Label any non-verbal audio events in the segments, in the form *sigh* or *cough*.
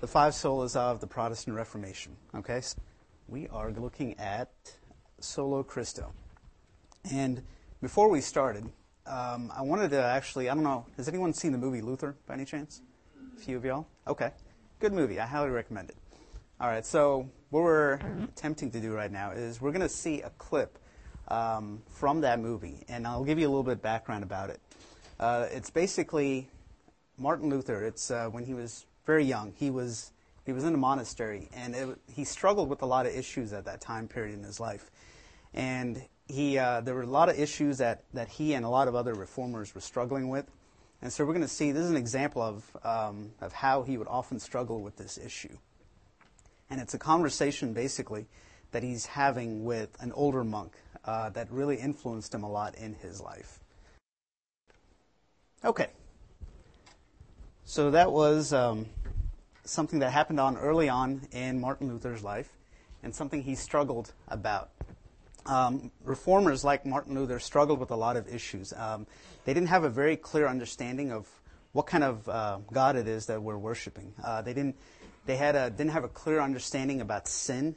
the five solas of the Protestant Reformation. Okay, so we are looking at Solo Christo. And before we started, um, I wanted to actually, I don't know, has anyone seen the movie Luther by any chance? A few of y'all? Okay. Good movie. I highly recommend it. All right, so what we're attempting to do right now is we're going to see a clip um, from that movie, and I'll give you a little bit of background about it. Uh, it's basically Martin Luther. It's uh, when he was very young. He was he was in a monastery, and it, he struggled with a lot of issues at that time period in his life. And he uh, there were a lot of issues that that he and a lot of other reformers were struggling with. And so we're going to see this is an example of um, of how he would often struggle with this issue. And it's a conversation basically that he's having with an older monk uh, that really influenced him a lot in his life. Okay. So that was um, something that happened on early on in Martin Luther's life, and something he struggled about. Um, reformers like Martin Luther struggled with a lot of issues. Um, they didn't have a very clear understanding of what kind of uh, God it is that we're worshiping. Uh, they didn't. They had a, didn't have a clear understanding about sin,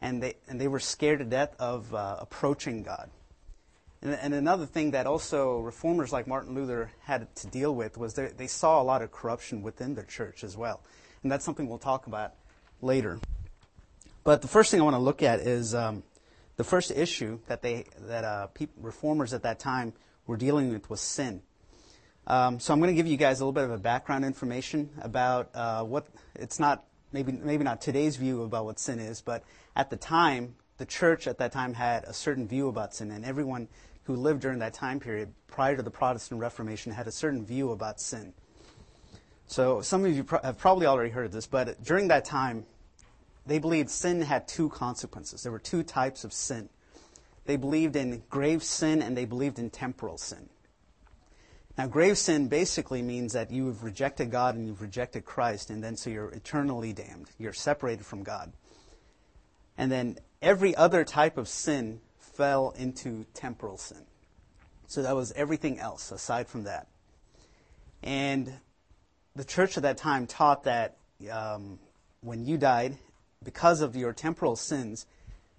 and they and they were scared to death of uh, approaching God. And, and, another thing that also reformers like Martin Luther had to deal with was they, saw a lot of corruption within the church as well. And that's something we'll talk about later. But the first thing I want to look at is um, the first issue that they that uh, people, reformers at that time were dealing with was sin. Um, so I'm going to give you guys a little bit of a background information about uh, what it's not maybe maybe not today's view about what sin is, but at the time the church at that time had a certain view about sin, and everyone who lived during that time period prior to the Protestant Reformation had a certain view about sin. So some of you pro- have probably already heard this, but during that time, they believed sin had two consequences. There were two types of sin. They believed in grave sin and they believed in temporal sin. Now, grave sin basically means that you have rejected God and you've rejected Christ, and then so you're eternally damned. You're separated from God. And then every other type of sin fell into temporal sin. So that was everything else aside from that. And the church at that time taught that um, when you died, because of your temporal sins,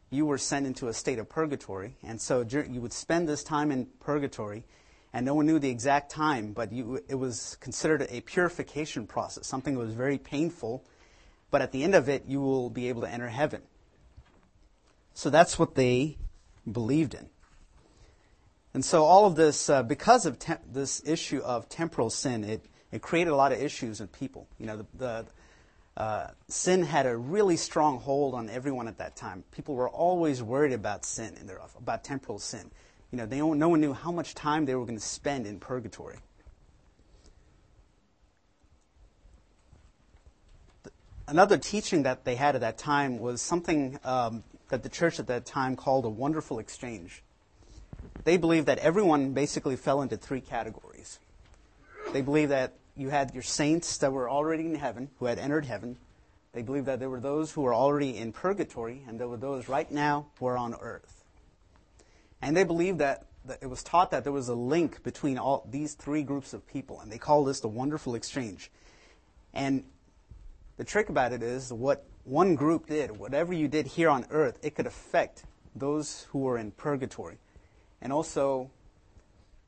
you were sent into a state of purgatory. And so you would spend this time in purgatory, and no one knew the exact time, but you, it was considered a purification process, something that was very painful. But at the end of it, you will be able to enter heaven. So that's what they believed in. And so all of this, uh, because of te- this issue of temporal sin, it, it created a lot of issues in people. You know, the, the uh, sin had a really strong hold on everyone at that time. People were always worried about sin and about temporal sin. You know, they, no one knew how much time they were going to spend in purgatory. Another teaching that they had at that time was something um, that the church at that time called a wonderful exchange. They believed that everyone basically fell into three categories. They believed that you had your saints that were already in heaven, who had entered heaven. They believed that there were those who were already in purgatory, and there were those right now who are on earth. And they believed that, it was taught that there was a link between all these three groups of people, and they call this the wonderful exchange. And the trick about it is what one group did, whatever you did here on earth, it could affect those who were in purgatory. And also,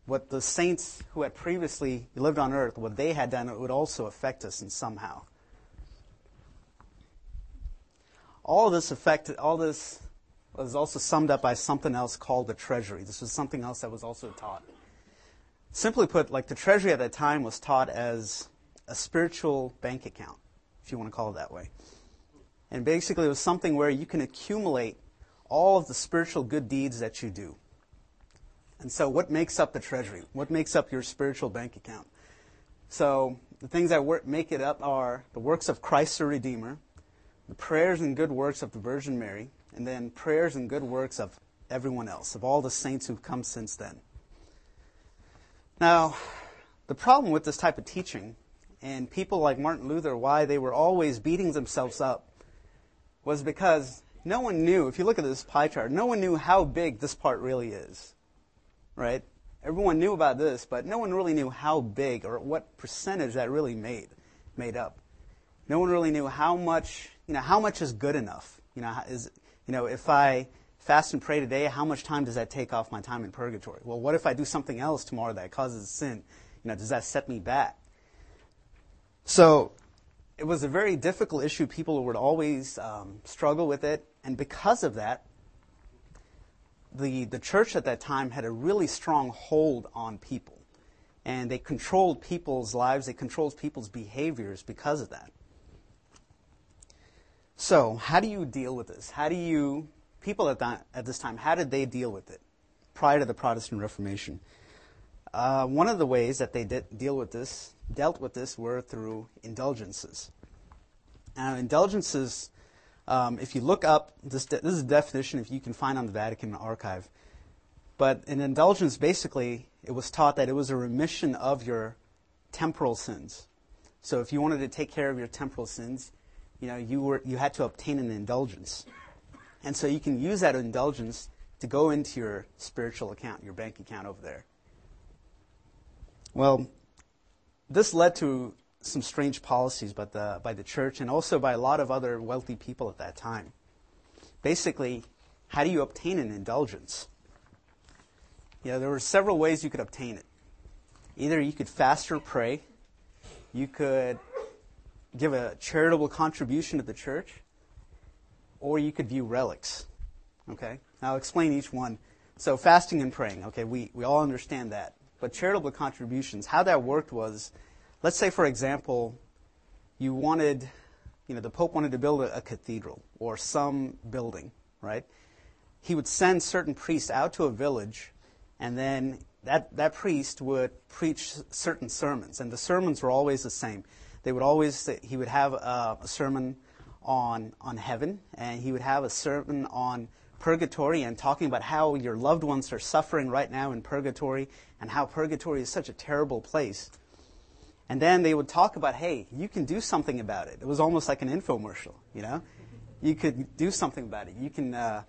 what the saints who had previously lived on earth, what they had done, it would also affect us in somehow. All this affected, all this was also summed up by something else called the treasury. This was something else that was also taught. Simply put, like the treasury at that time was taught as a spiritual bank account, if you want to call it that way. And basically, it was something where you can accumulate all of the spiritual good deeds that you do. And so, what makes up the treasury? What makes up your spiritual bank account? So, the things that work, make it up are the works of Christ the Redeemer, the prayers and good works of the Virgin Mary, and then prayers and good works of everyone else, of all the saints who've come since then. Now, the problem with this type of teaching, and people like Martin Luther, why they were always beating themselves up was because no one knew, if you look at this pie chart, no one knew how big this part really is. Right? Everyone knew about this, but no one really knew how big or what percentage that really made, made up. no one really knew how much, you know, how much is good enough. You know, is, you know, if I fast and pray today, how much time does that take off my time in purgatory? Well, what if I do something else tomorrow that causes sin? You know, does that set me back? So it was a very difficult issue. People would always um, struggle with it, and because of that, the the church at that time had a really strong hold on people, and they controlled people's lives. They controlled people's behaviors because of that. So, how do you deal with this? How do you people at that at this time? How did they deal with it prior to the Protestant Reformation? Uh, one of the ways that they did deal with this, dealt with this, were through indulgences. Now, indulgences, um, if you look up, this, this is a definition if you can find on the Vatican archive. But an indulgence, basically, it was taught that it was a remission of your temporal sins. So if you wanted to take care of your temporal sins, you know, you, were, you had to obtain an indulgence. And so you can use that indulgence to go into your spiritual account, your bank account over there. Well, this led to some strange policies by the, by the church and also by a lot of other wealthy people at that time. Basically, how do you obtain an indulgence? You know, there were several ways you could obtain it. Either you could fast or pray, you could give a charitable contribution to the church, or you could view relics. Okay? I'll explain each one. So fasting and praying, okay, we, we all understand that. But charitable contributions, how that worked was, let's say, for example, you wanted, you know, the Pope wanted to build a, a cathedral or some building, right? He would send certain priests out to a village, and then that, that priest would preach certain sermons, and the sermons were always the same. They would always, he would have a, a sermon on, on heaven, and he would have a sermon on purgatory and talking about how your loved ones are suffering right now in purgatory and how purgatory is such a terrible place. And then they would talk about, hey, you can do something about it. It was almost like an infomercial, you know? You could do something about it. You can, uh,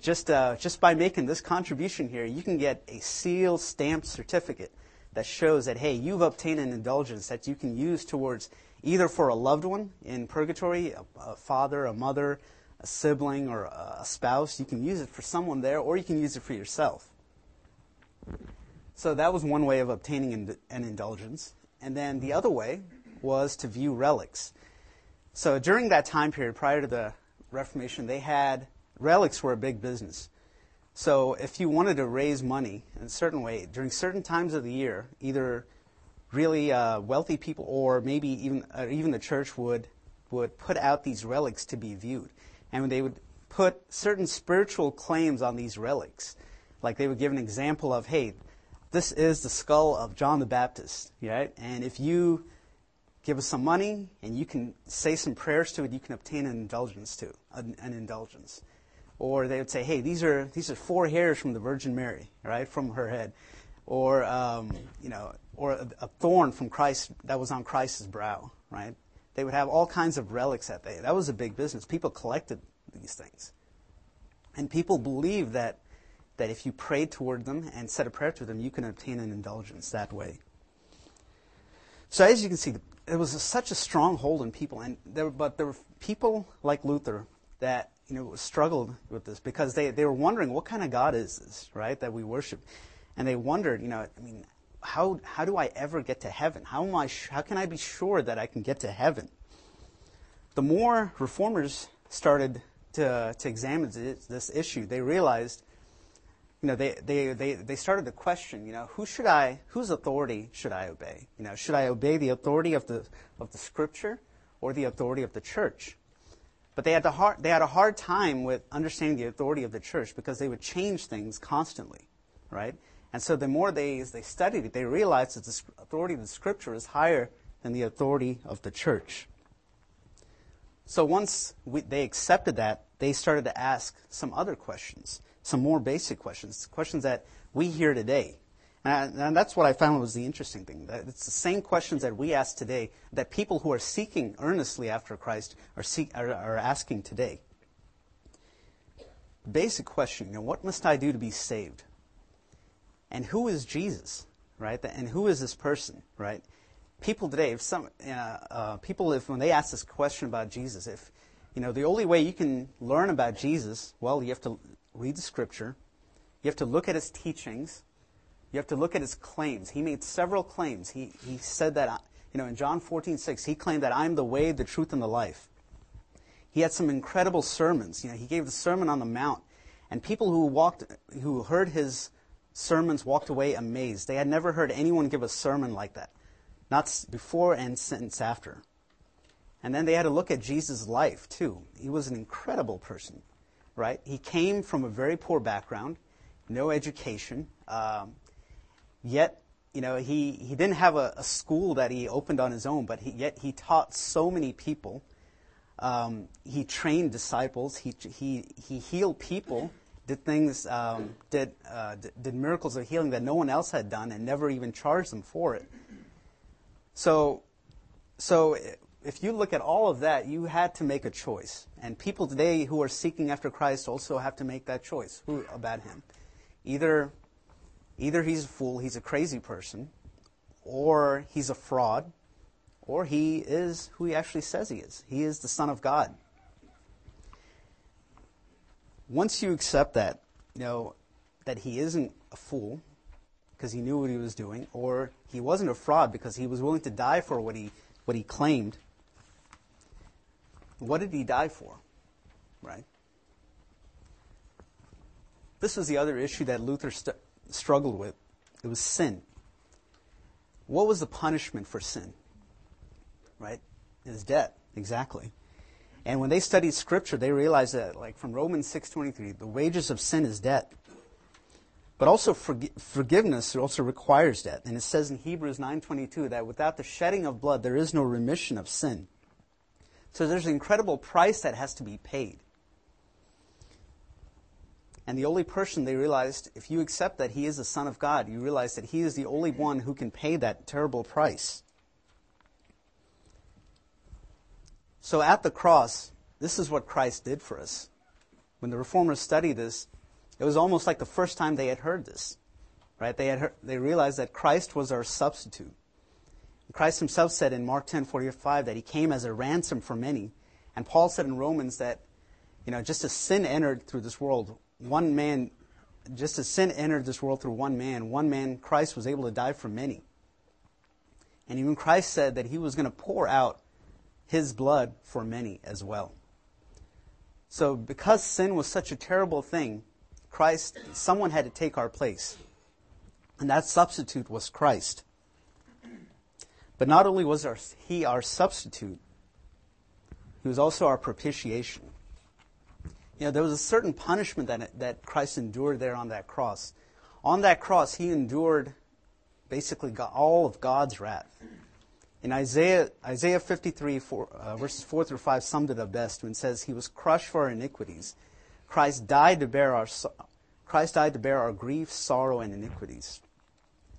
just, uh, just by making this contribution here, you can get a seal stamped certificate that shows that, hey, you've obtained an indulgence that you can use towards either for a loved one in purgatory, a, a father, a mother, a sibling, or a spouse. You can use it for someone there, or you can use it for yourself. So that was one way of obtaining an indulgence. And then the other way was to view relics. So during that time period, prior to the Reformation, they had relics were a big business. So if you wanted to raise money in a certain way during certain times of the year, either really uh, wealthy people or maybe even even the church would would put out these relics to be viewed, and they would put certain spiritual claims on these relics. Like they would give an example of, hey, this is the skull of John the Baptist, right? And if you give us some money and you can say some prayers to it, you can obtain an indulgence to an, an indulgence. Or they would say, hey, these are these are four hairs from the Virgin Mary, right, from her head, or um, you know, or a, a, thorn from Christ that was on Christ's brow, right? They would have all kinds of relics that day. That was a big business. People collected these things, and people believed that that if you prayed toward them and said a prayer to them, you can obtain an indulgence that way. So as you can see, there was a, such a strong hold on people, and there, but there were people like Luther that you know struggled with this because they, they were wondering what kind of God is this, right, that we worship, and they wondered, you know, I mean, how how do I ever get to heaven? How am I? How can I be sure that I can get to heaven? The more reformers started to to examine this, this issue, they realized you know, they, they, they, they started to question, you know, who should I, whose authority should I obey? You know, should I obey the authority of the, of the scripture or the authority of the church? But they had, the hard, they had a hard time with understanding the authority of the church because they would change things constantly, right? And so the more they, they studied it, they realized that the authority of the scripture is higher than the authority of the church. So once we, they accepted that, they started to ask some other questions some more basic questions, questions that we hear today. And, and that's what I found was the interesting thing. That it's the same questions that we ask today that people who are seeking earnestly after Christ are, are, are asking today. Basic question, you know, what must I do to be saved? And who is Jesus, right? And who is this person, right? people today, if some uh, uh, people, if when they ask this question about Jesus, if you know the only way you can learn about Jesus, well, you have to read the Scripture, you have to look at his teachings, you have to look at his claims. He made several claims. He he said that you know in John 14:6, he claimed that I'm the way, the truth, and the life. He had some incredible sermons. You know, he gave the Sermon on the Mount, and people who walked, who heard his sermons walked away amazed. They had never heard anyone give a sermon like that, not before and since after. And then they had to look at Jesus' life too. He was an incredible person, right? He came from a very poor background, no education, um, yet you know he, he didn't have a, a, school that he opened on his own, but he, yet he taught so many people. Um, he trained disciples. He, he, he healed people did things, um, did, uh, did miracles of healing that no one else had done and never even charged them for it. So, so if you look at all of that, you had to make a choice. And people today who are seeking after Christ also have to make that choice who, about him. Either, either he's a fool, he's a crazy person, or he's a fraud, or he is who he actually says he is. He is the Son of God once you accept that, you know, that he isn't a fool because he knew what he was doing, or he wasn't a fraud because he was willing to die for what he, what he claimed, what did he die for? Right? This was the other issue that Luther st- struggled with. It was sin. What was the punishment for sin? Right? It is death, exactly. And when they studied scripture, they realized that, like from Romans 6.23, the wages of sin is death. But also forgiveness also requires debt. And it says in Hebrews 9.22 that without the shedding of blood, there is no remission of sin. So there's an incredible price that has to be paid. And the only person they realized, if you accept that he is the Son of God, you realize that he is the only one who can pay that terrible price. So at the cross, this is what Christ did for us. When the reformers studied this, it was almost like the first time they had heard this. Right? They had heard, they realized that Christ was our substitute. Christ himself said in Mark 10:45 that he came as a ransom for many. And Paul said in Romans that you know, just as sin entered through this world, one man just as sin entered this world through one man, one man Christ was able to die for many. And even Christ said that he was going to pour out his blood for many as well. So, because sin was such a terrible thing, Christ, someone had to take our place. And that substitute was Christ. But not only was our, he our substitute, he was also our propitiation. You know, there was a certain punishment that, that Christ endured there on that cross. On that cross, he endured basically all of God's wrath. In Isaiah, Isaiah 53, four, uh, verses 4 through 5 summed it up best when it says, He was crushed for our iniquities. Christ died to bear our, Christ died to bear our grief, sorrow, and iniquities.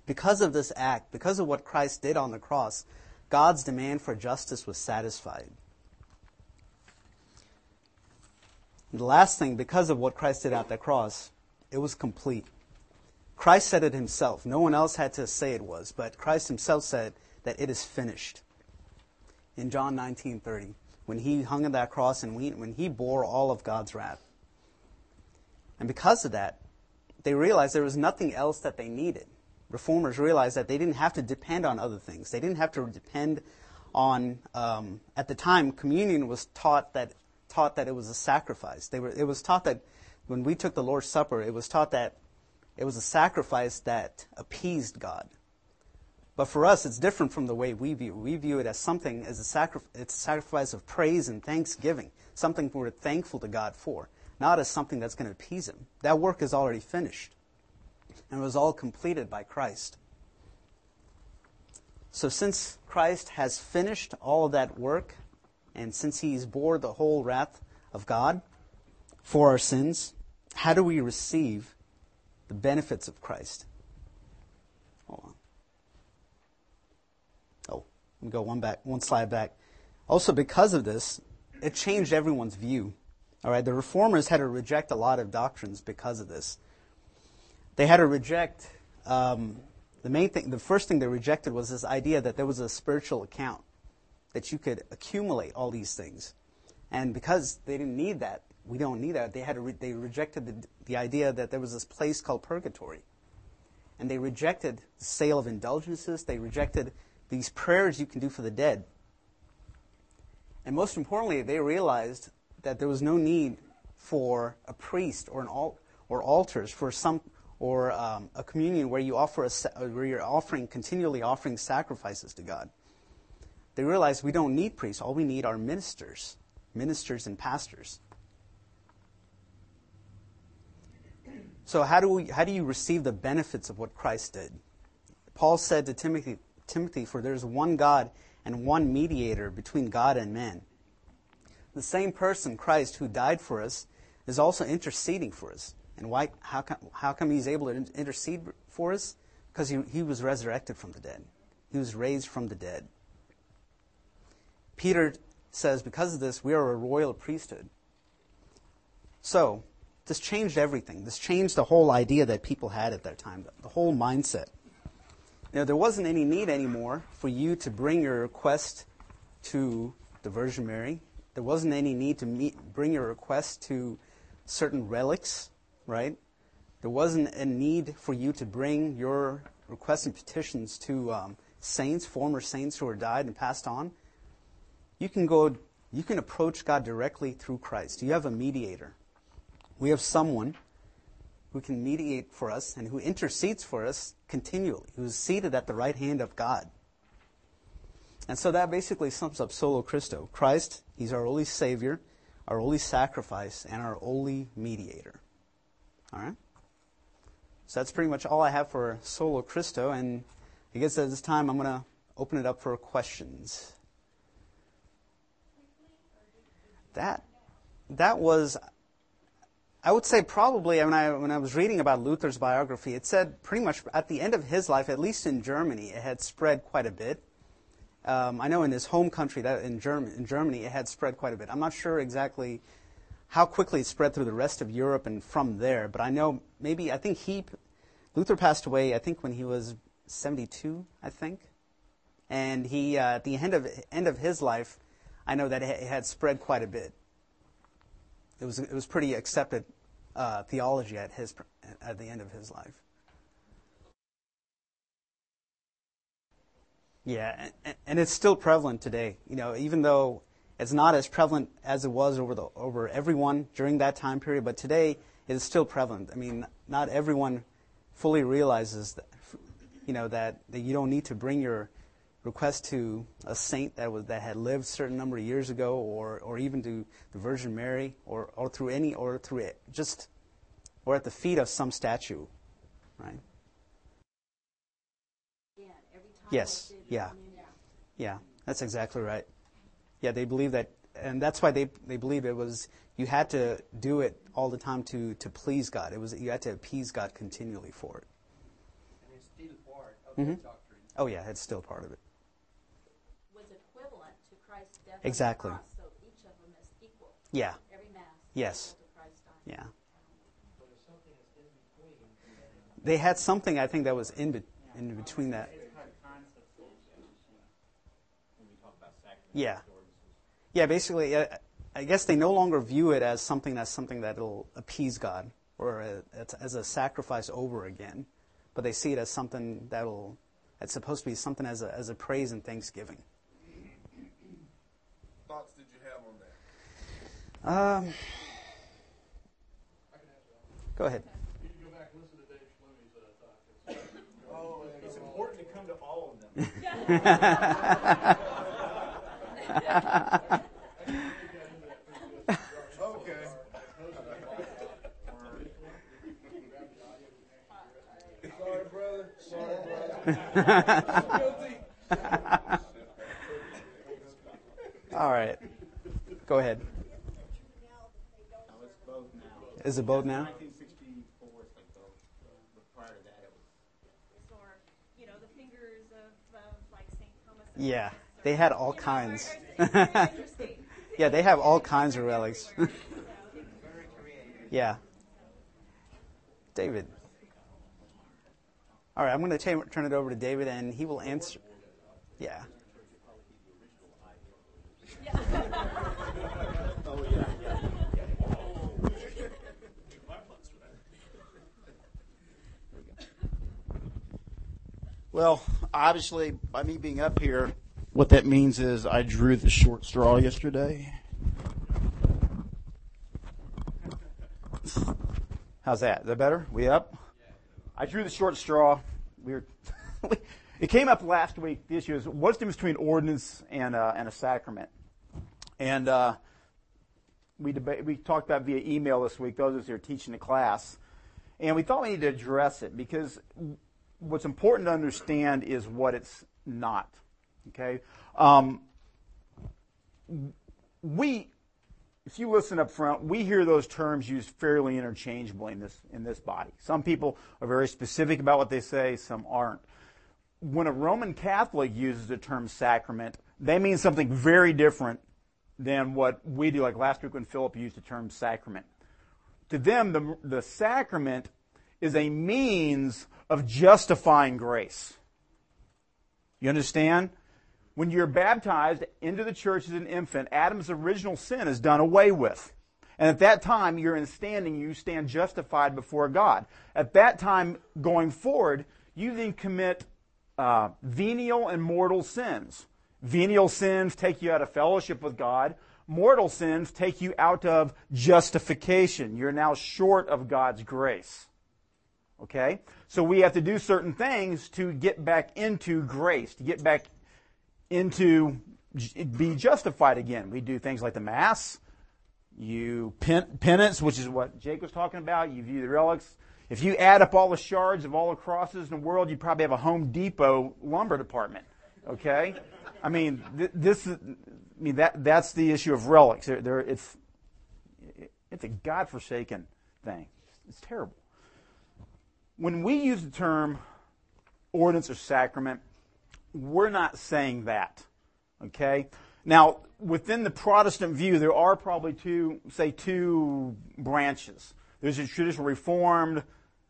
Because of this act, because of what Christ did on the cross, God's demand for justice was satisfied. And the last thing, because of what Christ did at the cross, it was complete. Christ said it himself. No one else had to say it was, but Christ himself said, that it is finished. In John 19:30, when he hung on that cross and when he bore all of God's wrath. And because of that, they realized there was nothing else that they needed. Reformers realized that they didn't have to depend on other things. They didn't have to depend on. Um, at the time, communion was taught that taught that it was a sacrifice. They were. It was taught that when we took the Lord's Supper, it was taught that it was a sacrifice that appeased God. But for us, it's different from the way we view. We view it as something, as a, sacri- it's a sacrifice of praise and thanksgiving, something we're thankful to God for, not as something that's going to appease Him. That work is already finished, and it was all completed by Christ. So since Christ has finished all of that work, and since He's bore the whole wrath of God for our sins, how do we receive the benefits of Christ? Hold on go one back, one slide back. Also, because of this, it changed everyone's view. All right, the reformers had to reject a lot of doctrines because of this. They had to reject um, the main thing, the first thing they rejected was this idea that there was a spiritual account, that you could accumulate all these things. And because they didn't need that, we don't need that, they, had re- they rejected the, the idea that there was this place called purgatory. And they rejected the sale of indulgences, they rejected these prayers you can do for the dead. And most importantly, they realized that there was no need for a priest or an al- or altars for some or um, a communion where you offer a, where you're offering continually offering sacrifices to God. They realized we don't need priests. All we need are ministers, ministers and pastors. So how do we, how do you receive the benefits of what Christ did? Paul said to Timothy, Timothy, for there's one God and one mediator between God and men. The same person, Christ, who died for us, is also interceding for us. And why, how, come, how come he's able to intercede for us? Because he, he was resurrected from the dead. He was raised from the dead. Peter says, because of this, we are a royal priesthood. So, this changed everything. This changed the whole idea that people had at that time, the whole mindset. Know, there wasn't any need anymore for you to bring your request to the Virgin Mary. There wasn't any need to meet, bring your request to certain relics, right? There wasn't a need for you to bring your requests and petitions to um, saints, former saints who are died and passed on. You can go, you can approach God directly through Christ. You have a mediator. We have someone who can mediate for us and who intercedes for us continually, who is seated at the right hand of God. And so that basically sums up Solo Christo. Christ, He's our only Savior, our only sacrifice, and our only mediator. All right? So that's pretty much all I have for Solo Christo. And I guess at this time I'm going to open it up for questions. That, that was I would say probably when I, when I was reading about Luther's biography, it said pretty much at the end of his life, at least in Germany, it had spread quite a bit. Um, I know in his home country, that in, in Germany, it had spread quite a bit. I'm not sure exactly how quickly it spread through the rest of Europe and from there, but I know maybe, I think he, Luther passed away, I think when he was 72, I think. And he, uh, at the end of, end of his life, I know that it had spread quite a bit it was it was pretty accepted uh, theology at his at the end of his life. Yeah, and, and, it's still prevalent today. You know, even though it's not as prevalent as it was over the over everyone during that time period, but today it is still prevalent. I mean, not everyone fully realizes that you know that, that you don't need to bring your request to a saint that was that had lived a certain number of years ago, or or even to the Virgin Mary, or or through any, or through it, just, or at the feet of some statue, right? yes. Yeah. Yeah. That's exactly right. Yeah, they believe that, and that's why they they believe it was you had to do it all the time to to please God. It was you had to appease God continually for it. And it's still part of mm-hmm. the doctrine. Oh yeah, it's still part of it. Exactly. Cross, so each of them is equal. Yeah. Every mass. Yes. Yeah. They had something I think that was in be- in between that. Yeah. Yeah, basically, uh, I guess they no longer view it as something that's something that'll appease God or a, as a sacrifice over again, but they see it as something that'll. It's supposed to be something as a as a praise and thanksgiving. Um, go ahead. Oh, it's important to come to all of them. *laughs* okay. Sorry, brother. Sorry, brother. *laughs* all right. Go ahead. Is it both now? 1964 it's. But prior to that it was. Or, you know, the fingers of, of like St. Thomas. Yeah, they had all kinds. *laughs* yeah, they have all kinds of relics. *laughs* yeah. David. All right, I'm going to turn it over to David, and he will answer. Yeah. *laughs* Well, obviously, by me being up here, what that means is I drew the short straw yesterday. How's that? Is that better? We up? I drew the short straw. We were *laughs* it came up last week. The issue is what's the difference between ordinance and uh, and a sacrament, and uh, we deba- we talked about via email this week. Those of us who are teaching the class, and we thought we needed to address it because what's important to understand is what it's not. Okay, um, we if you listen up front, we hear those terms used fairly interchangeably in this in this body. Some people are very specific about what they say, some aren't. When a Roman Catholic uses the term sacrament, they mean something very different than what we do. Like last week when Philip used the term sacrament, to them the the sacrament is a means of justifying grace. You understand? When you're baptized into the church as an infant, Adam's original sin is done away with. And at that time, you're in standing, you stand justified before God. At that time, going forward, you then commit uh, venial and mortal sins. Venial sins take you out of fellowship with God. Mortal sins take you out of justification. You're now short of God's grace. Okay? So we have to do certain things to get back into grace, to get back into be justified again. We do things like the Mass, you pen, penance, which is what Jake was talking about. You view the relics. If you add up all the shards of all the crosses in the world, you probably have a Home Depot lumber department. Okay, I mean th- this is, I mean that that's the issue of relics. They're, they're, it's it's a godforsaken thing. It's terrible when we use the term ordinance or sacrament, we're not saying that. Okay? Now, within the Protestant view, there are probably two, say, two branches. There's a traditional Reformed,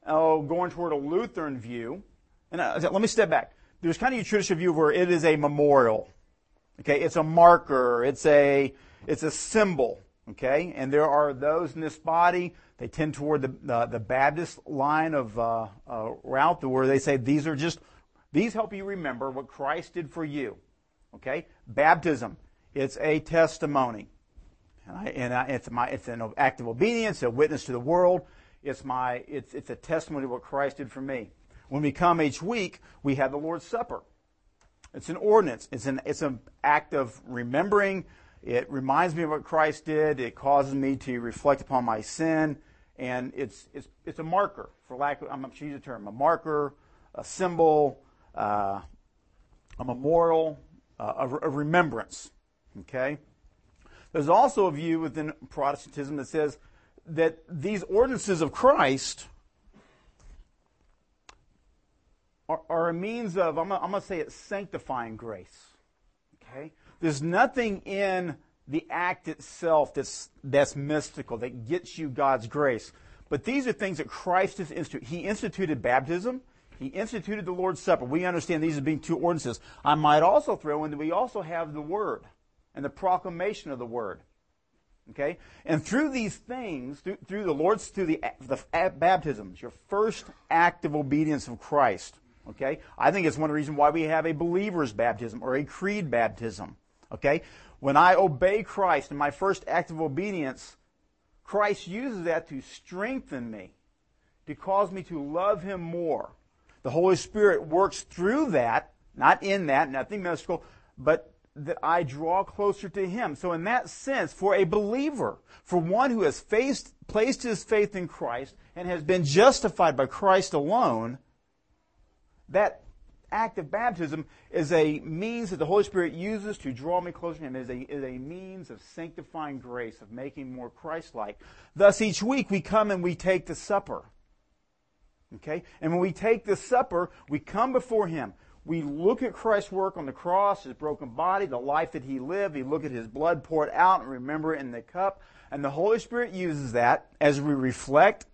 oh, going toward a Lutheran view. And uh, let me step back. There's kind of a traditional view where it is a memorial. Okay? It's a marker. It's a, it's a symbol. Okay? And there are those in this body they tend toward the, uh, the Baptist line of uh, uh, route where they say these are just, these help you remember what Christ did for you. Okay? Baptism, it's a testimony. And, I, and I, it's, my, it's an act of obedience, a witness to the world. It's, my, it's, it's a testimony of what Christ did for me. When we come each week, we have the Lord's Supper. It's an ordinance. It's an, it's an act of remembering. It reminds me of what Christ did. It causes me to reflect upon my sin and it's it's it's a marker for lack of I'm use a term a marker, a symbol, uh, a memorial, uh, a, a remembrance. Okay. There's also a view within Protestantism that says that these ordinances of Christ are, are a means of I'm going to say it's sanctifying grace. Okay. There's nothing in the act itself that's, that's mystical, that gets you God's grace. But these are things that Christ has instituted. He instituted baptism. He instituted the Lord's Supper. We understand these as being two ordinances. I might also throw in that we also have the Word and the proclamation of the Word. Okay? And through these things, through, through the Lord's, through the, the baptisms, your first act of obedience of Christ. Okay? I think it's one reasons why we have a believer's baptism or a credo baptism. Okay? When I obey Christ in my first act of obedience, Christ uses that to strengthen me, to cause me to love Him more. The Holy Spirit works through that, not in that, nothing mystical, but that I draw closer to Him. So in that sense, for a believer, for one who has faced, placed his faith in Christ and has been justified by Christ alone, that act of baptism is a means that the Holy Spirit uses to draw me closer to Him, is a, is a means of sanctifying grace, of making more Christ-like. Thus, each week we come and we take the supper. Okay? And when we take the supper, we come before Him. We look at Christ's work on the cross, His broken body, the life that He lived. We look at His blood poured out and remember it in the cup. And the Holy Spirit uses that as we reflect,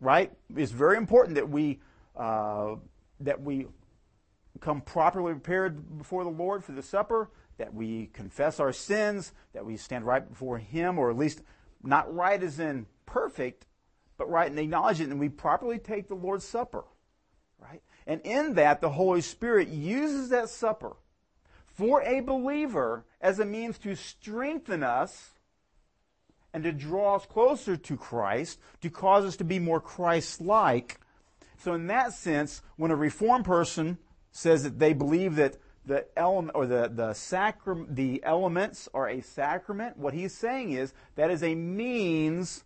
right? It's very important that we uh, that we come properly prepared before the Lord for the supper, that we confess our sins, that we stand right before Him, or at least not right as in perfect, but right and acknowledge it, and we properly take the Lord's Supper. Right? And in that, the Holy Spirit uses that supper for a believer as a means to strengthen us and to draw us closer to Christ, to cause us to be more Christ like. So, in that sense, when a reformed person says that they believe that the element or the the sacram- the elements are a sacrament, what he's saying is that is a means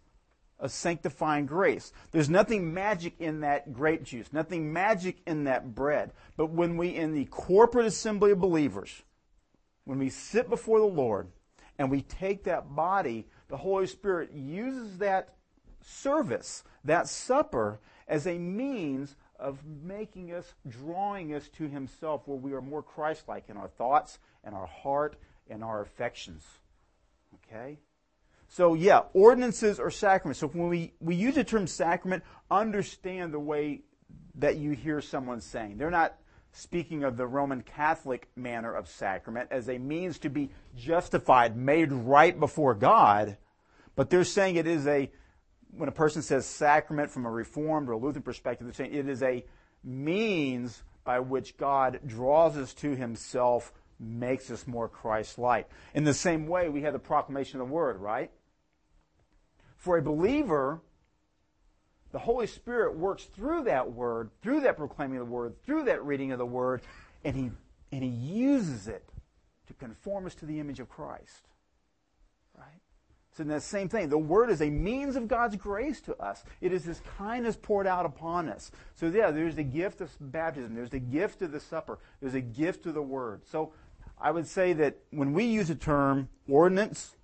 of sanctifying grace. There's nothing magic in that grape juice, nothing magic in that bread. But when we in the corporate assembly of believers, when we sit before the Lord and we take that body, the Holy Spirit uses that service, that supper, as a means of making us, drawing us to Himself, where we are more Christ like in our thoughts and our heart and our affections. Okay? So, yeah, ordinances or sacraments. So, when we, we use the term sacrament, understand the way that you hear someone saying. They're not speaking of the Roman Catholic manner of sacrament as a means to be justified, made right before God, but they're saying it is a when a person says sacrament from a Reformed or a Lutheran perspective, they're saying it is a means by which God draws us to Himself, makes us more Christ-like. In the same way, we have the proclamation of the Word, right? For a believer, the Holy Spirit works through that Word, through that proclaiming of the Word, through that reading of the Word, and He and He uses it to conform us to the image of Christ. So the same thing. The Word is a means of God's grace to us. It is His kindness poured out upon us. So yeah, there's the gift of baptism. There's the gift of the supper. There's a gift of the Word. So I would say that when we use the term ordinance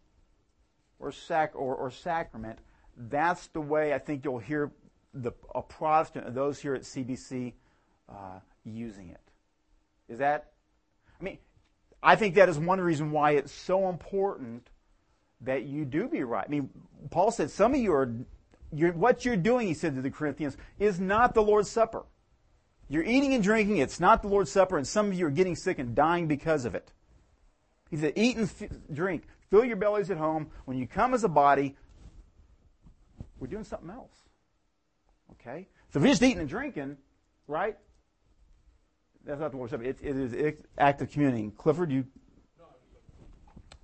or sac or, or sacrament, that's the way I think you'll hear the a Protestant, those here at CBC, uh, using it. Is that? I mean, I think that is one reason why it's so important that you do be right. I mean, Paul said some of you are, you're, what you're doing, he said to the Corinthians, is not the Lord's Supper. You're eating and drinking, it's not the Lord's Supper, and some of you are getting sick and dying because of it. He said, eat and f- drink, fill your bellies at home. When you come as a body, we're doing something else. Okay? So if you're just eating and drinking, right? That's not the Lord's Supper. It, it is active communing. Clifford, you.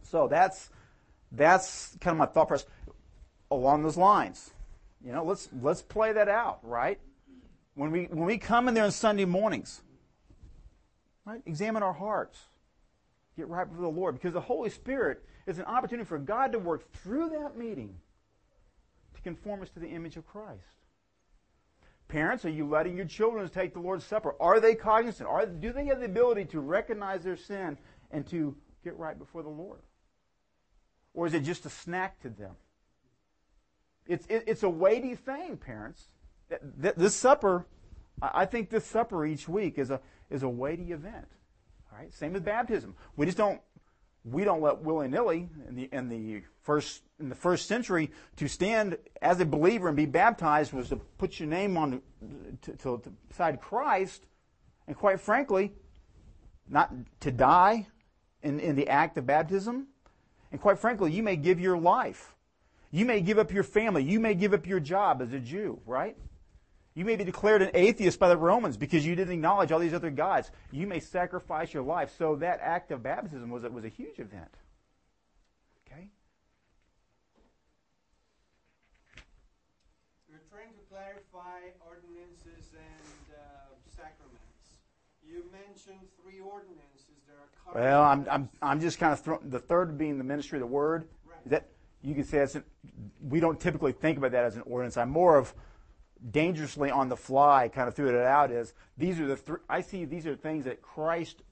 So that's that's kind of my thought process along those lines. You know, let's let's play that out, right? When we when we come in there on Sunday mornings, right? Examine our hearts. Get right before the Lord because the Holy Spirit is an opportunity for God to work through that meeting to conform us to the image of Christ. Parents, are you letting your children take the Lord's Supper? Are they cognizant? Are, do they have the ability to recognize their sin and to get right before the Lord? Or is it just a snack to them? It's, it, it's a weighty thing, parents. This supper, I think this supper each week is a, is a weighty event. All right? Same with baptism. We just don't, we don't let willy-nilly in the, in the first, in the first century to stand as a believer and be baptized was to put your name on, to, to, to beside Christ. And quite frankly, not to die in, in the act of baptism, and quite frankly, you may give your life. You may give up your family. You may give up your job as a Jew, right? You may be declared an atheist by the Romans because you didn't acknowledge all these other gods. You may sacrifice your life. So that act of baptism was, was a huge event. Okay? We're trying to clarify ordinances and uh, sacraments. You mentioned three ordinances well, I'm, I'm, I'm just kind of throwing the third being the ministry of the word. Is that you could say an, we don't typically think about that as an ordinance. I'm more of dangerously on the fly kind of threw it out as these are the I see these are things that Christ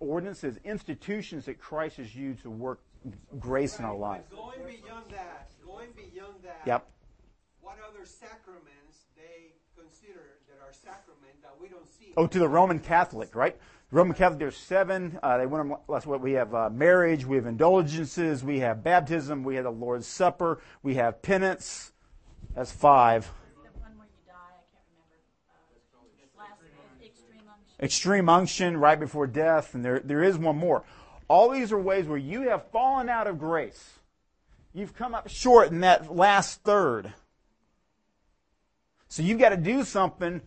ordinances, institutions that Christ has used to work grace right, in our lives. Going beyond that, going beyond that. Yep. What other sacraments they consider that are sacrament that we don't see? Oh, to the Roman Catholic, right? Roman Catholic, there's seven. Uh, they want that's what we have: uh, marriage, we have indulgences, we have baptism, we have the Lord's Supper, we have penance. That's five. Extreme unction right before death, and there, there is one more. All these are ways where you have fallen out of grace. You've come up short in that last third. So you've got to do something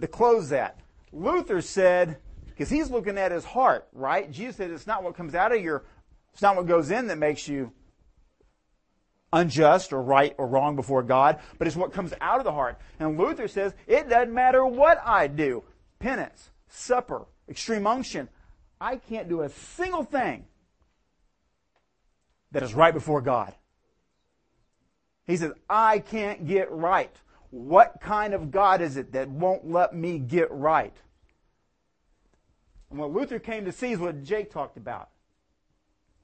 to close that. Luther said, because he's looking at his heart, right? Jesus said it's not what comes out of your, it's not what goes in that makes you unjust or right or wrong before God, but it's what comes out of the heart. And Luther says it doesn't matter what I do penance, supper, extreme unction. I can't do a single thing that is right before God. He says, I can't get right. What kind of God is it that won't let me get right? And what Luther came to see is what Jake talked about.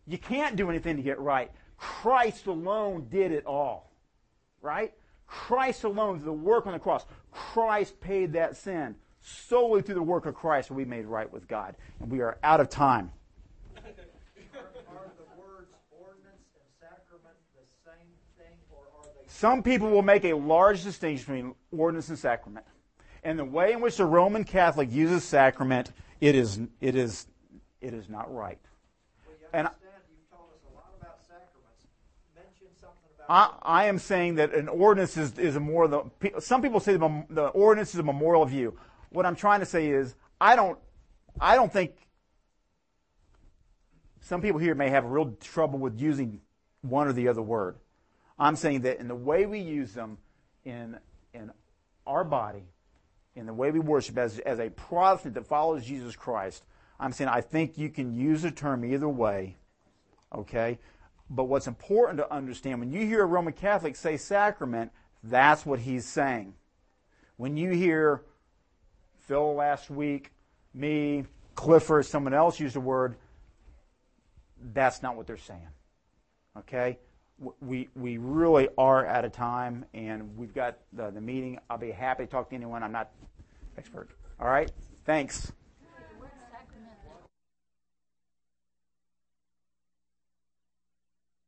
You can't do anything to get right. Christ alone did it all. Right? Christ alone, the work on the cross. Christ paid that sin. Solely through the work of Christ are we made right with God. And we are out of time. Some people will make a large distinction between ordinance and sacrament. And the way in which the Roman Catholic uses sacrament, it is, it is, it is not right. Well, you And I- you've told us a lot about sacraments. Mention something about. I, I am saying that an ordinance is, is a more the some people say the, the ordinance is a memorial view. What I'm trying to say is I don't I don't think some people here may have real trouble with using one or the other word. I'm saying that in the way we use them in in our body, in the way we worship as as a Protestant that follows Jesus Christ, I'm saying I think you can use the term either way. Okay? But what's important to understand when you hear a Roman Catholic say sacrament, that's what he's saying. When you hear Phil last week, me, Clifford, someone else use the word, that's not what they're saying. Okay? We, we really are out of time, and we've got the, the meeting. I'll be happy to talk to anyone. I'm not expert. All right? Thanks.